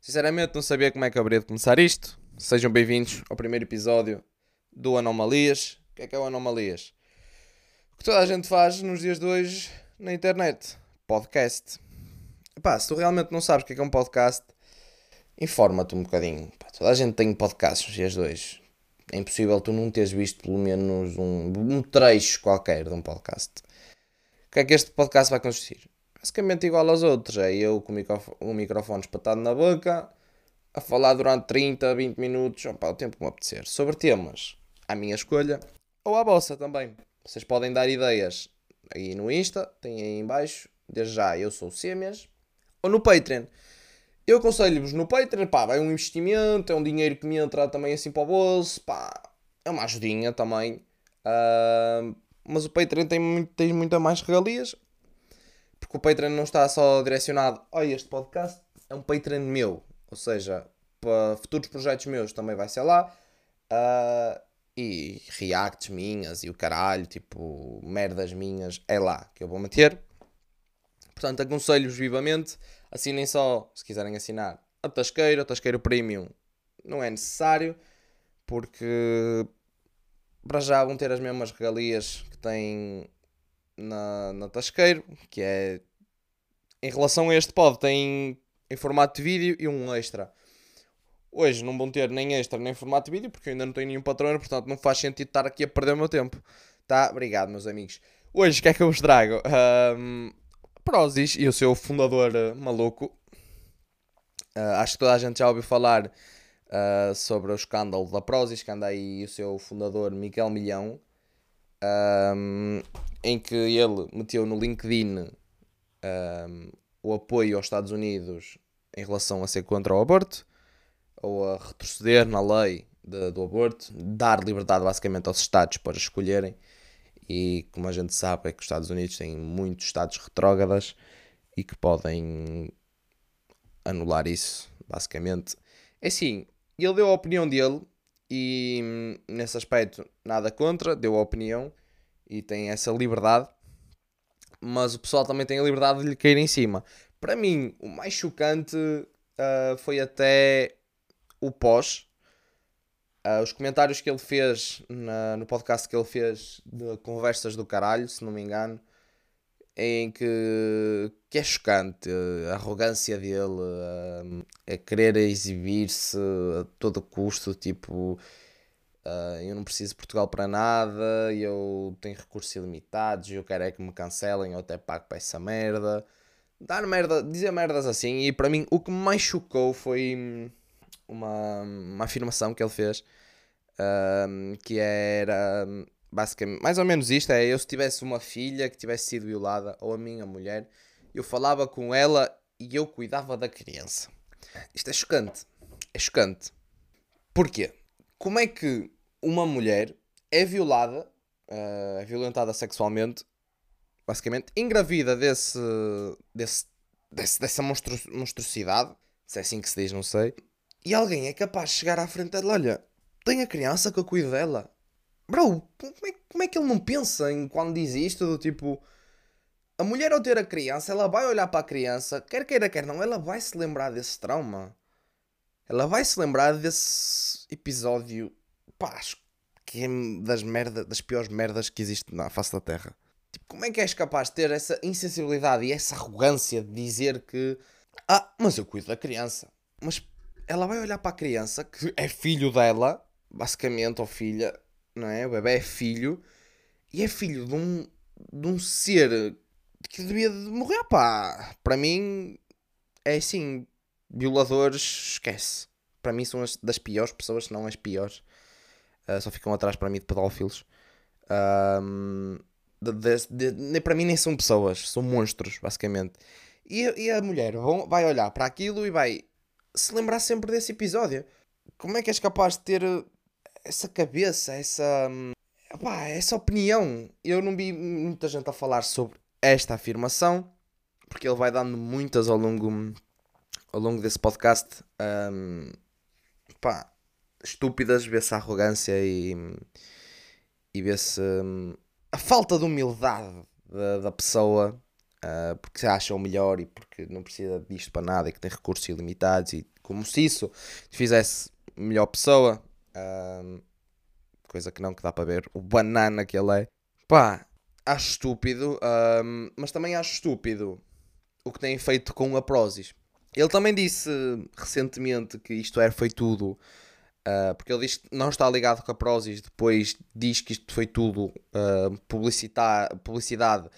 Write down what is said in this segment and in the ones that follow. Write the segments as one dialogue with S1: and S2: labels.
S1: Sinceramente, não sabia como é que haveria de começar isto. Sejam bem-vindos ao primeiro episódio do Anomalias. O que é que é o Anomalias? O que toda a gente faz nos dias de hoje na internet: podcast. Pá, se tu realmente não sabes o que é, que é um podcast, informa-te um bocadinho. Toda a gente tem podcasts nos dias de hoje. É impossível tu não teres visto pelo menos um, um trecho qualquer de um podcast. O que é que este podcast vai consistir? Basicamente igual aos outros. É eu com o microfone, o microfone espatado na boca, a falar durante 30, 20 minutos, opa, o tempo que me apetecer, sobre temas à minha escolha ou à vossa também. Vocês podem dar ideias aí no Insta, tem aí em baixo, desde já eu sou o Semes, ou no Patreon. Eu aconselho-vos no Patreon, pá, é um investimento, é um dinheiro que me entra também assim para o bolso, pá, é uma ajudinha também. Uh, mas o Patreon tem, muito, tem muita mais regalias, porque o Patreon não está só direcionado, olha, este podcast é um Patreon meu, ou seja, para futuros projetos meus também vai ser lá. Uh, e reacts minhas e o caralho, tipo, merdas minhas, é lá que eu vou meter. Portanto, aconselho-vos vivamente, assinem só, se quiserem assinar, a Tasqueiro, a Tasqueiro Premium. Não é necessário, porque para já vão ter as mesmas regalias que têm na, na Tasqueiro, que é em relação a este pod, tem em formato de vídeo e um extra. Hoje não vão ter nem extra nem formato de vídeo, porque eu ainda não tenho nenhum patrono, portanto não faz sentido estar aqui a perder o meu tempo. Tá? Obrigado, meus amigos. Hoje, o que é que eu vos trago? Um, Prozis e o seu fundador uh, maluco. Uh, acho que toda a gente já ouviu falar uh, sobre o escândalo da Prozis, que anda aí o seu fundador Miguel Milhão, um, em que ele meteu no LinkedIn um, o apoio aos Estados Unidos em relação a ser contra o aborto ou a retroceder na lei de, do aborto, dar liberdade basicamente aos Estados para escolherem. E como a gente sabe, é que os Estados Unidos têm muitos Estados retrógradas e que podem anular isso, basicamente. É assim, ele deu a opinião dele e nesse aspecto nada contra, deu a opinião e tem essa liberdade, mas o pessoal também tem a liberdade de lhe cair em cima. Para mim, o mais chocante uh, foi até o pós. Uh, os comentários que ele fez na, no podcast que ele fez de Conversas do Caralho, se não me engano, em que, que é chocante a arrogância dele a, a querer exibir-se a todo custo, tipo. Uh, eu não preciso de Portugal para nada, eu tenho recursos ilimitados, eu quero é que me cancelem, eu até pago para essa merda. Dar merda, dizer merdas assim, e para mim o que mais chocou foi uma, uma afirmação que ele fez um, que era basicamente mais ou menos isto: é eu se tivesse uma filha que tivesse sido violada ou a minha mulher, eu falava com ela e eu cuidava da criança. Isto é chocante. É chocante. Porquê? Como é que uma mulher é violada, uh, é violentada sexualmente, basicamente, engravida desse, desse, desse dessa monstru monstruosidade, se é assim que se diz, não sei, e alguém é capaz de chegar à frente dela, olha, tem a criança que eu cuido dela. Bro, como é, como é que ele não pensa em quando diz isto? Do tipo, a mulher ao ter a criança, ela vai olhar para a criança, quer queira, quer não, ela vai se lembrar desse trauma. Ela vai se lembrar desse episódio, pá, que é das, merda, das piores merdas que existe na face da Terra. Tipo, como é que és capaz de ter essa insensibilidade e essa arrogância de dizer que, ah, mas eu cuido da criança. Mas ela vai olhar para a criança, que é filho dela, basicamente, ou filha, não é? O bebê é filho, e é filho de um, de um ser que devia de morrer, pá. Para mim, é assim, violadores, esquece. Para mim são as das piores pessoas, se não as piores. Uh, só ficam atrás para mim de pedófilos. Um, para mim nem são pessoas, são monstros, basicamente. E, e a mulher vai olhar para aquilo e vai se lembrar sempre desse episódio. Como é que és capaz de ter eh, essa cabeça, essa. Opá, hum, essa opinião? Eu não vi muita gente a falar sobre esta afirmação, porque ele vai dando muitas ao longo, ao longo desse podcast. Um, pá, estúpidas, vê-se a arrogância e, e vê-se um, a falta de humildade da, da pessoa, uh, porque se acha o melhor e porque não precisa disto para nada e que tem recursos ilimitados e como se isso fizesse melhor pessoa, uh, coisa que não que dá para ver, o banana que ele é, pá, acho estúpido, mas também acho estúpido o que tem feito com a Prozis. Ele também disse recentemente que isto era foi tudo Uh, porque ele diz que não está ligado com a Prozis, depois diz que isto foi tudo uh, publicidade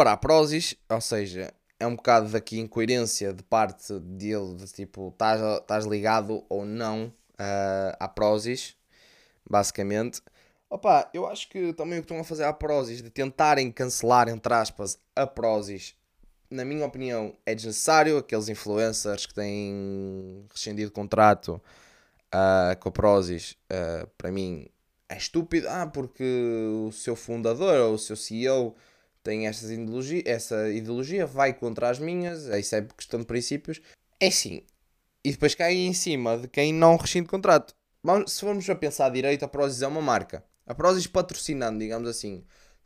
S1: para a Prozis, ou seja, é um bocado daqui incoerência de parte dele, de tipo, estás ligado ou não uh, à Prozis, basicamente. Opa, eu acho que também o que estão a fazer à Prozis, de tentarem cancelar, entre aspas, a Prozis, na minha opinião, é desnecessário. Aqueles influencers que têm rescindido contrato uh, com a Prozis, uh, para mim, é estúpido. Ah, porque o seu fundador ou o seu CEO tem essa ideologia, essa ideologia vai contra as minhas, isso é questão de princípios. É sim. E depois cai em cima de quem não rescinde contrato. Vamos, se formos a pensar direito, a Prozis é uma marca. A Prozis patrocinando, digamos assim,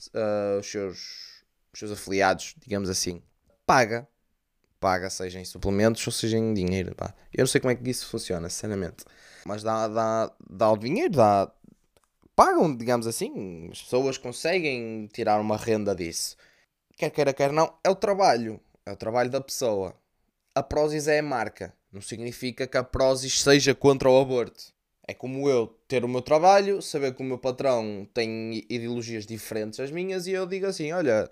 S1: uh, os, seus, os seus afiliados, digamos assim, paga. Paga, seja em suplementos ou seja em dinheiro. Pá. Eu não sei como é que isso funciona, sinceramente. Mas dá, dá, dá o dinheiro, dá. Pagam, digamos assim. As pessoas conseguem tirar uma renda disso. Quer queira, quer não, é o trabalho. É o trabalho da pessoa. A Prozis é a marca. Não significa que a Prozis seja contra o aborto. É como eu ter o meu trabalho, saber que o meu patrão tem ideologias diferentes das minhas e eu digo assim: olha,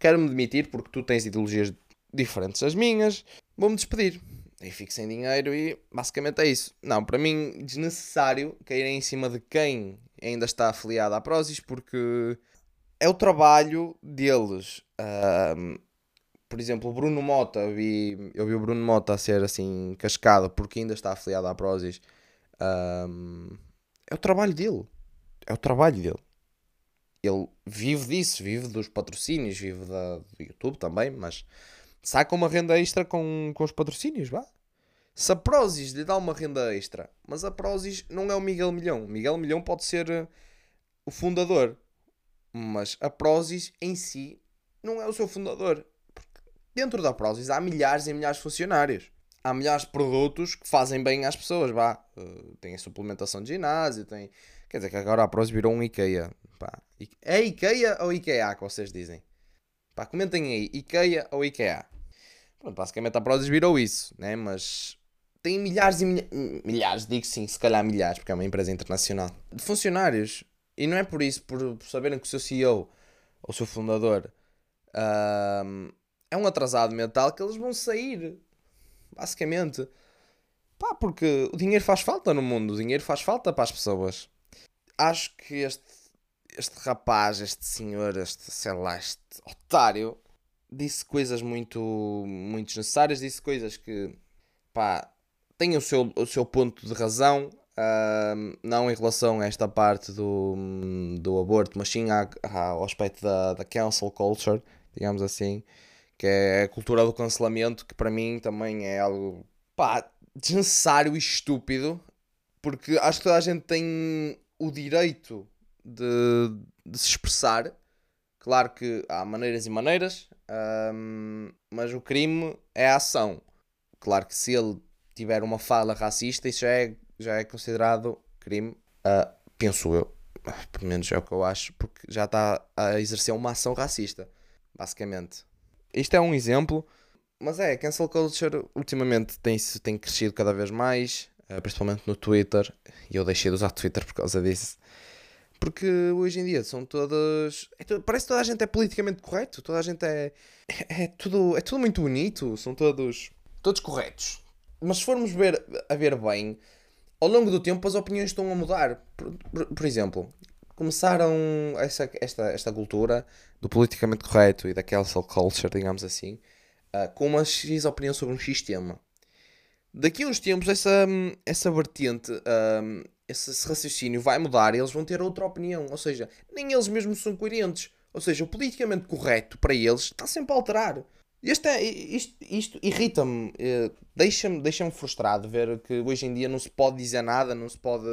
S1: quero-me demitir porque tu tens ideologias diferentes das minhas, vou-me despedir e fico sem dinheiro e basicamente é isso. Não, para mim desnecessário cair em cima de quem ainda está afiliado à Prozis porque é o trabalho deles. Por exemplo, o Bruno Mota, eu vi, eu vi o Bruno Mota a ser assim cascado porque ainda está afiliado à Prozis. Um, é o trabalho dele. É o trabalho dele. Ele vive disso, vive dos patrocínios, vive da, do YouTube também, mas saca uma renda extra com, com os patrocínios, vá. Se a Prozis lhe dá uma renda extra, mas a Prozis não é o Miguel Milhão. O Miguel Milhão pode ser eh, o fundador, mas a Prozis em si não é o seu fundador. Porque dentro da Prozis há milhares e milhares de funcionários. Há milhares de produtos que fazem bem às pessoas, vá. Uh, tem a suplementação de ginásio, tem... Quer dizer que agora a Prozis virou um IKEA. É IKEA ou IKEA que vocês dizem? Comentem aí, IKEA ou IKEA? Basicamente a Prozis virou isso, né? Mas tem milhares e milha... milhares, digo sim, se calhar milhares, porque é uma empresa internacional, de funcionários. E não é por isso, por, por saberem que o seu CEO ou o seu fundador uh, é um atrasado mental, que eles vão sair. Basicamente. Pá, porque o dinheiro faz falta no mundo, o dinheiro faz falta para as pessoas. Acho que este, este rapaz, este senhor, este, sei lá, este otário, disse coisas muito, muito desnecessárias, disse coisas que, pá, tem o seu, o seu ponto de razão, uh, não em relação a esta parte do, do aborto, mas sim ao aspecto da, da cancel culture, digamos assim, que é a cultura do cancelamento, que para mim também é algo pá, desnecessário e estúpido, porque acho que toda a gente tem o direito de, de se expressar. Claro que há maneiras e maneiras, um, mas o crime é a ação. Claro que se ele tiver uma fala racista, isso já é, já é considerado crime, uh, penso eu. Pelo menos é o que eu acho, porque já está a exercer uma ação racista, basicamente. Isto é um exemplo, mas é, cancel culture ultimamente tem, tem crescido cada vez mais, uh, principalmente no Twitter, e eu deixei de usar Twitter por causa disso. Porque hoje em dia são todas. É tudo, parece que toda a gente é politicamente correto, toda a gente é. É, é tudo, é tudo muito bonito, são todos. Todos corretos mas se formos ver, a ver bem, ao longo do tempo as opiniões estão a mudar. Por, por, por exemplo, começaram essa, esta, esta cultura do politicamente correto e da cancel culture, digamos assim, uh, com uma X opinião sobre um X tema. Daqui a uns tempos, essa, essa vertente, uh, esse, esse raciocínio vai mudar e eles vão ter outra opinião. Ou seja, nem eles mesmos são coerentes. Ou seja, o politicamente correto para eles está sempre a alterar. É, isto, isto irrita-me, eh, deixa-me deixa frustrado ver que hoje em dia não se pode dizer nada, não se pode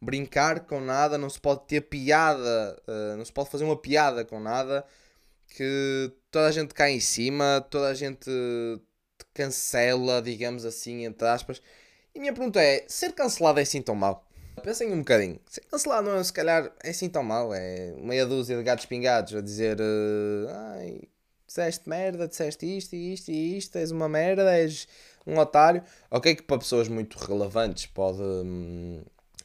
S1: brincar com nada, não se pode ter piada, uh, não se pode fazer uma piada com nada, que toda a gente cai em cima, toda a gente te cancela, digamos assim, entre aspas. E a minha pergunta é: ser cancelado é assim tão mal? Pensem um bocadinho. Ser cancelado não é, se calhar, é assim tão mal. É meia dúzia de gatos pingados a dizer: uh, Ai, disseste merda, disseste isto e isto e isto, és uma merda, és um otário. Ok, que para pessoas muito relevantes pode, hum,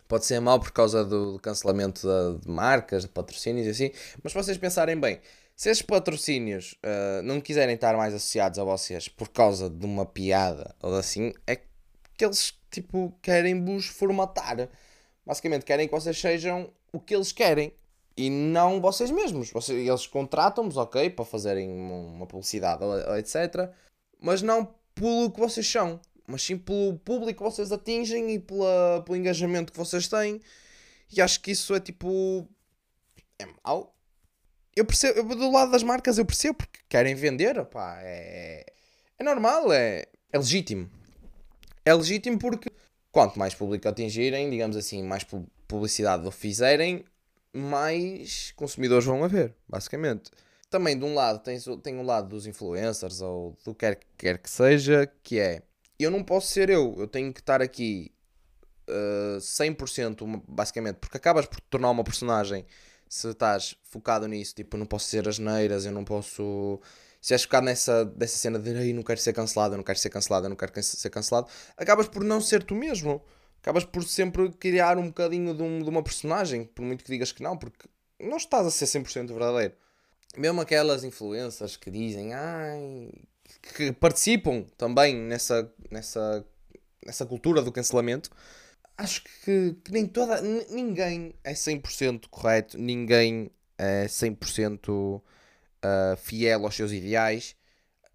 S1: pode ser mal por causa do cancelamento de, de marcas, de patrocínios e assim, mas vocês pensarem bem, se esses patrocínios uh, não quiserem estar mais associados a vocês por causa de uma piada ou assim, é que eles tipo querem vos formatar. Basicamente querem que vocês sejam o que eles querem e não vocês mesmos. Vocês, eles contratam-vos, ok, para fazerem uma publicidade etc. Mas não pelo que vocês são, mas sim pelo público que vocês atingem e pela, pelo engajamento que vocês têm. E acho que isso é tipo. É mau. Eu percebo, do lado das marcas eu percebo porque querem vender, pá, é, é normal, é, é legítimo. É legítimo porque quanto mais público atingirem, digamos assim, mais publicidade fizerem, mais consumidores vão haver, basicamente também de um lado tens, tem um lado dos influencers ou do que quer, que quer que seja, que é eu não posso ser eu, eu tenho que estar aqui uh, eh, 100% basicamente, porque acabas por te tornar uma personagem se estás focado nisso, tipo, não posso ser as neiras, eu não posso. Se és focado nessa dessa cena de não quero ser cancelado, eu não quero ser cancelado, eu não quero ser cancelado, acabas por não ser tu mesmo. Acabas por sempre criar um bocadinho de, um, de uma personagem, por muito que digas que não, porque não estás a ser 100% verdadeiro mesmo aquelas influências que dizem, ai, que participam também nessa, nessa, nessa cultura do cancelamento, acho que, que nem toda, ninguém é 100% correto, ninguém é 100% uh, ah, fiel aos seus ideais.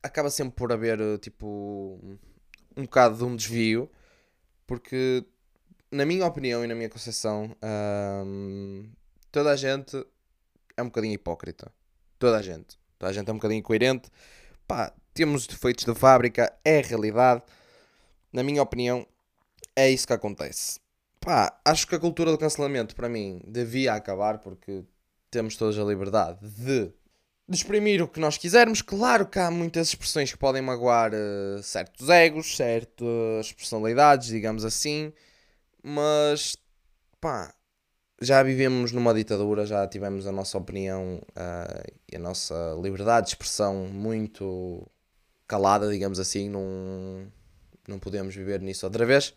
S1: Acaba sempre por haver, tipo, um bocado de um desvio, porque, na minha opinião e na minha concepção, um, toda a gente é um bocadinho hipócrita. Toda a gente. Toda a gente é um bocadinho incoerente. Pá, temos defeitos de fábrica, é realidade. Na minha opinião, é isso que acontece. Pá, acho que a cultura do cancelamento, para mim, devia acabar porque temos todos a liberdade de, de exprimir o que nós quisermos. Claro que há muitas expressões que podem magoar uh, certos egos, certas personalidades, digamos assim. Mas, pá, já vivemos numa ditadura, já tivemos a nossa opinião uh, e a nossa liberdade de expressão muito calada, digamos assim. Não, não podemos viver nisso outra vez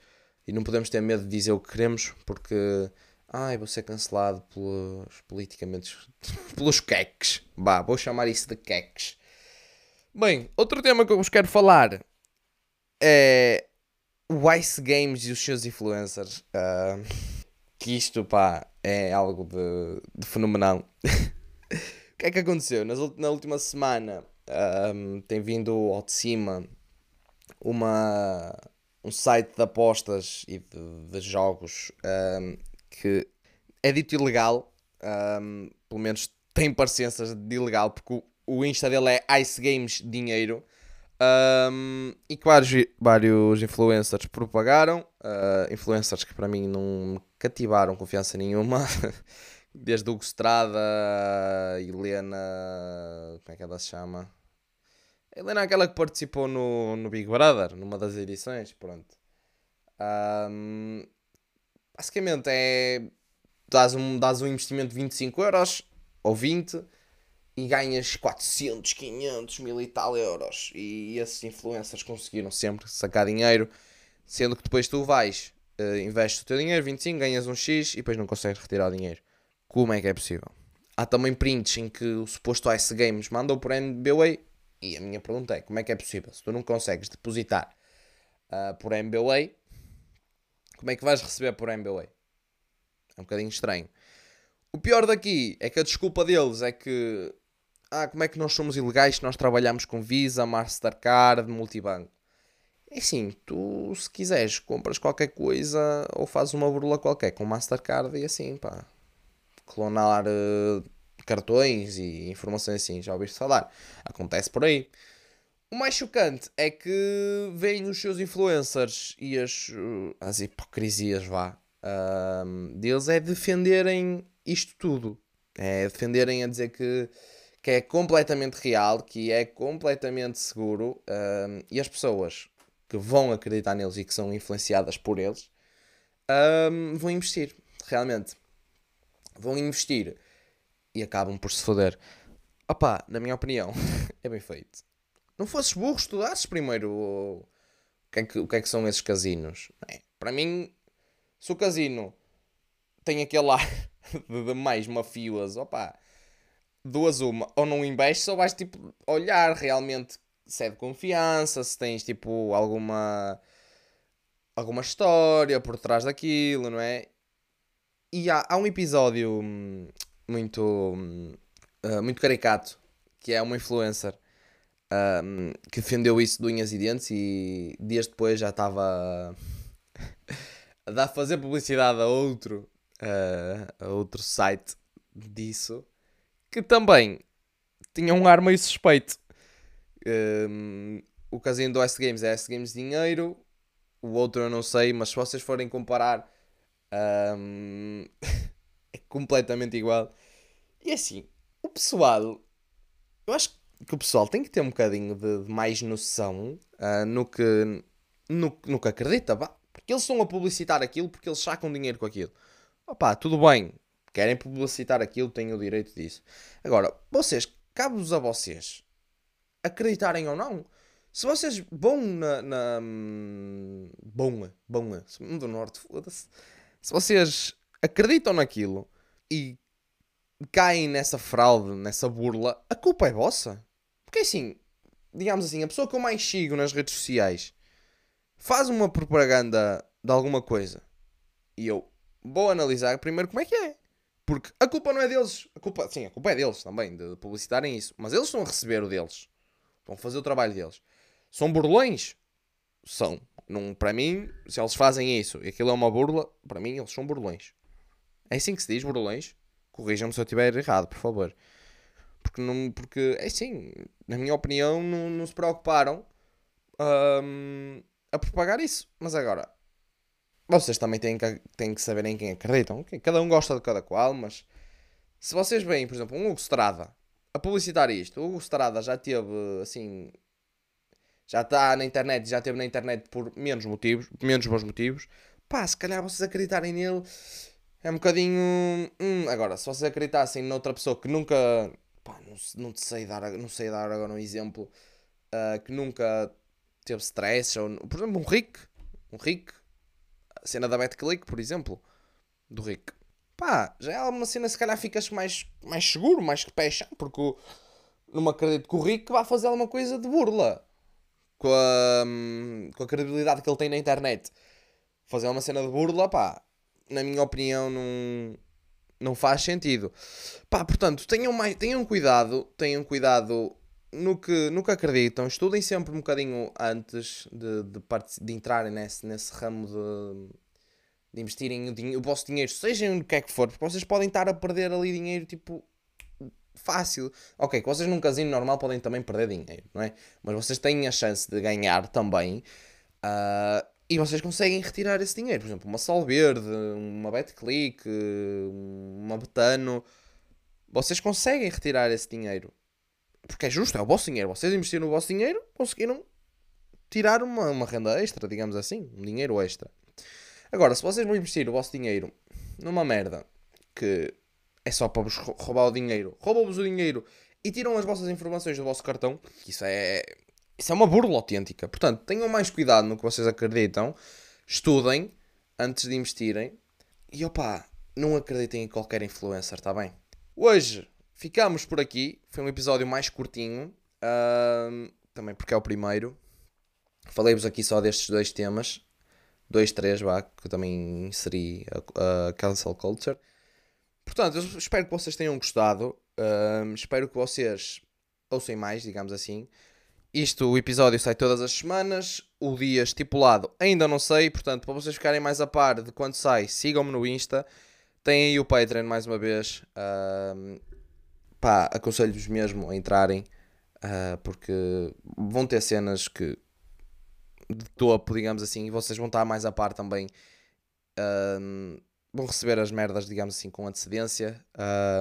S1: e não podemos ter medo de dizer o que queremos porque ai, vou ser cancelado pelos politicamente pelos queques. Bah, vou chamar isso de queques. Bem, outro tema que eu vos quero falar é o Ice Games e os seus influencers. Uh, que isto, pá, é algo de, de fenomenal. o que é que aconteceu? Nas, na última semana um, tem vindo ao de cima uma, um site de apostas e de, de jogos um, que é dito ilegal, um, pelo menos tem parecenças de ilegal, porque o, o Insta dele é Ice Games Dinheiro. Um, e que vários, influencers propagaram, uh, influencers que para mim não cativaram confiança nenhuma, desde Hugo Strada, Helena, como é que ela se chama? Helena, aquela que participou no, no Big Brother, numa das edições, pronto. Um, basicamente é. Dás um, dás um investimento de 25 euros ou 20 e ganhas 400, 500, mil e tal euros. E esses influencers conseguiram sempre sacar dinheiro, sendo que depois tu vais, uh, investes o teu dinheiro, 25, ganhas um X e depois não consegues retirar o dinheiro. Como é que é possível? Há também prints em que o suposto Ice Games mandou por MBWay e a minha pergunta é: como é que é possível? Se tu não consegues depositar uh, por MBWay, como é que vais receber por MBWay? É um bocadinho estranho. O pior daqui é que a desculpa deles é que ah, como é que nós somos ilegais se nós trabalhamos com Visa, Mastercard, Multibanco? É assim, tu se quiseres compras qualquer coisa ou fazes uma burla qualquer com Mastercard e assim, pá, clonar uh, cartões e informações assim, já ouviste falar? Acontece por aí. O mais chocante é que vêm os seus influencers e as, uh, as hipocrisias, vá, deles é defenderem isto tudo. É defenderem a dizer que, que é completamente real, que é completamente seguro um, e as pessoas que vão acreditar neles e que são influenciadas por eles um, vão investir, realmente. Vão investir e acabam por se foder. Opá, na minha opinião, é bem feito. Não fosses burro, estudasses primeiro o, que, é que, o que é que são esses casinos. É, para mim, se o casino tem aquele ar de mais mafioso, opá, duas uma, ou não investes ou vais tipo olhar realmente se é de confiança, se tens tipo alguma alguma história por trás daquilo, não é? E há, há um episódio hum, muito uh, muito caricato que é uma influencer um, que defendeu isso de unhas e dentes e dias depois já estava a dar fazer publicidade a outro uh, a outro site disso que também tinha um ar meio suspeito um, o casino do S Games é S Games Dinheiro o outro eu não sei mas se vocês forem comparar um, é completamente igual e assim o pessoal eu acho que o pessoal tem que ter um bocadinho de, de mais noção uh, no, que, no, no que acredita, pá. Porque eles estão a publicitar aquilo porque eles sacam dinheiro com aquilo. Opá, tudo bem. Querem publicitar aquilo, têm o direito disso. Agora, vocês, cabe-vos a vocês acreditarem ou não. Se vocês vão na. na bom, bom, do norte, foda-se. Se vocês acreditam naquilo e caem nessa fraude, nessa burla, a culpa é vossa. Porque assim, digamos assim, a pessoa que eu mais sigo nas redes sociais faz uma propaganda de alguma coisa e eu vou analisar primeiro como é que é. Porque a culpa não é deles. A culpa, sim, a culpa é deles também, de publicitarem isso. Mas eles estão a receber o deles. Estão a fazer o trabalho deles. São burlões? São. Não, para mim, se eles fazem isso e aquilo é uma burla, para mim eles são burlões. É assim que se diz, burlões? Corrijam-me se eu estiver errado, por favor. Porque, não, porque é assim, na minha opinião, não, não se preocuparam um, a propagar isso. Mas agora, vocês também têm que, têm que saber em quem acreditam. Cada um gosta de cada qual, mas se vocês veem, por exemplo, um Hugo Strada a publicitar isto, o Hugo Strada já teve assim. Já está na internet, já teve na internet por menos motivos, menos bons motivos. Pá, se calhar vocês acreditarem nele é um bocadinho. Hum, agora, se vocês acreditassem noutra pessoa que nunca pá, não, não, sei dar, não sei dar agora um exemplo uh, que nunca teve stress, ou, por exemplo, um Rick, um Rick, a cena da BetClick, por exemplo, do Rick. Pá, já é uma cena, se calhar ficas mais, mais seguro, mais que pé porque não acredito que o Rick vá fazer alguma coisa de burla com a, com a credibilidade que ele tem na internet. Fazer uma cena de burla, pá, na minha opinião, não não faz sentido. Pá, portanto, tenham, mais, tenham cuidado, tenham cuidado no que, no que acreditam, estudem sempre um bocadinho antes de, de, de entrarem nesse, nesse ramo de, de investirem o, o vosso dinheiro, seja no que é que for, porque vocês podem estar a perder ali dinheiro tipo fácil. Ok, vocês num casino normal podem também perder dinheiro, não é? Mas vocês têm a chance de ganhar também. Uh, e vocês conseguem retirar esse dinheiro. Por exemplo, uma Sol Verde, uma BetClick, uma Betano. Vocês conseguem retirar esse dinheiro. Porque é justo, é o vosso dinheiro. Vocês investiram no vosso dinheiro, conseguiram tirar uma, uma renda extra, digamos assim. Um dinheiro extra. Agora, se vocês vão investir o vosso dinheiro numa merda que é só para vos roubar o dinheiro, roubam-vos o dinheiro e tiram as vossas informações do vosso cartão, isso é isso é uma burla autêntica. Portanto, tenham mais cuidado no que vocês acreditam, estudem antes de investirem e opá, não acreditem em qualquer influencer, está bem? Hoje ficamos por aqui. Foi um episódio mais curtinho, uh, também porque é o primeiro. Falei-vos aqui só destes dois temas, dois, três, vá, que eu também inseri a, a cancel culture. Portanto, eu espero que vocês tenham gostado. Uh, espero que vocês ouçam mais, digamos assim. Isto, o episódio sai todas as semanas. O dia estipulado ainda não sei, portanto, para vocês ficarem mais a par de quando sai, sigam-me no Insta. Tem aí o Patreon mais uma vez. Uh, pá, aconselho-vos mesmo a entrarem, uh, porque vão ter cenas que de topo, digamos assim, e vocês vão estar mais a par também. Um, vão receber as merdas, digamos assim, com antecedência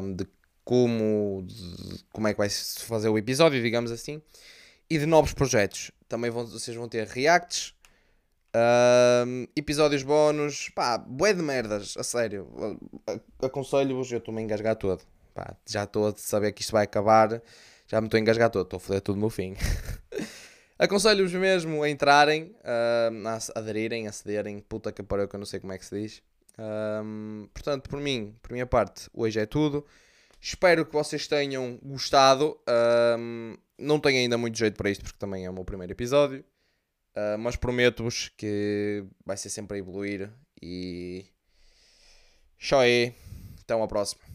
S1: um, de como, de como é que vai se fazer o episódio, digamos assim, e de novos projetos. Também vão, vocês vão ter reacts, um, episódios bónus, pá, bué de merdas, a sério. Aconselho-vos, eu estou-me a engasgar todo. Pá, já estou a saber que isto vai acabar, já me estou a engasgar todo, estou a foder tudo no fim. Aconselho-vos mesmo a entrarem, uh, a aderirem, a cederem, puta que pariu que eu não sei como é que se diz. Portanto, por mim, por minha parte, hoje é tudo. Espero que vocês tenham gostado. Não tenho ainda muito jeito para isto porque também é o meu primeiro episódio. Uh, mas prometo-vos que vai ser sempre a evoluir. E. Tchau aí. Até uma próxima.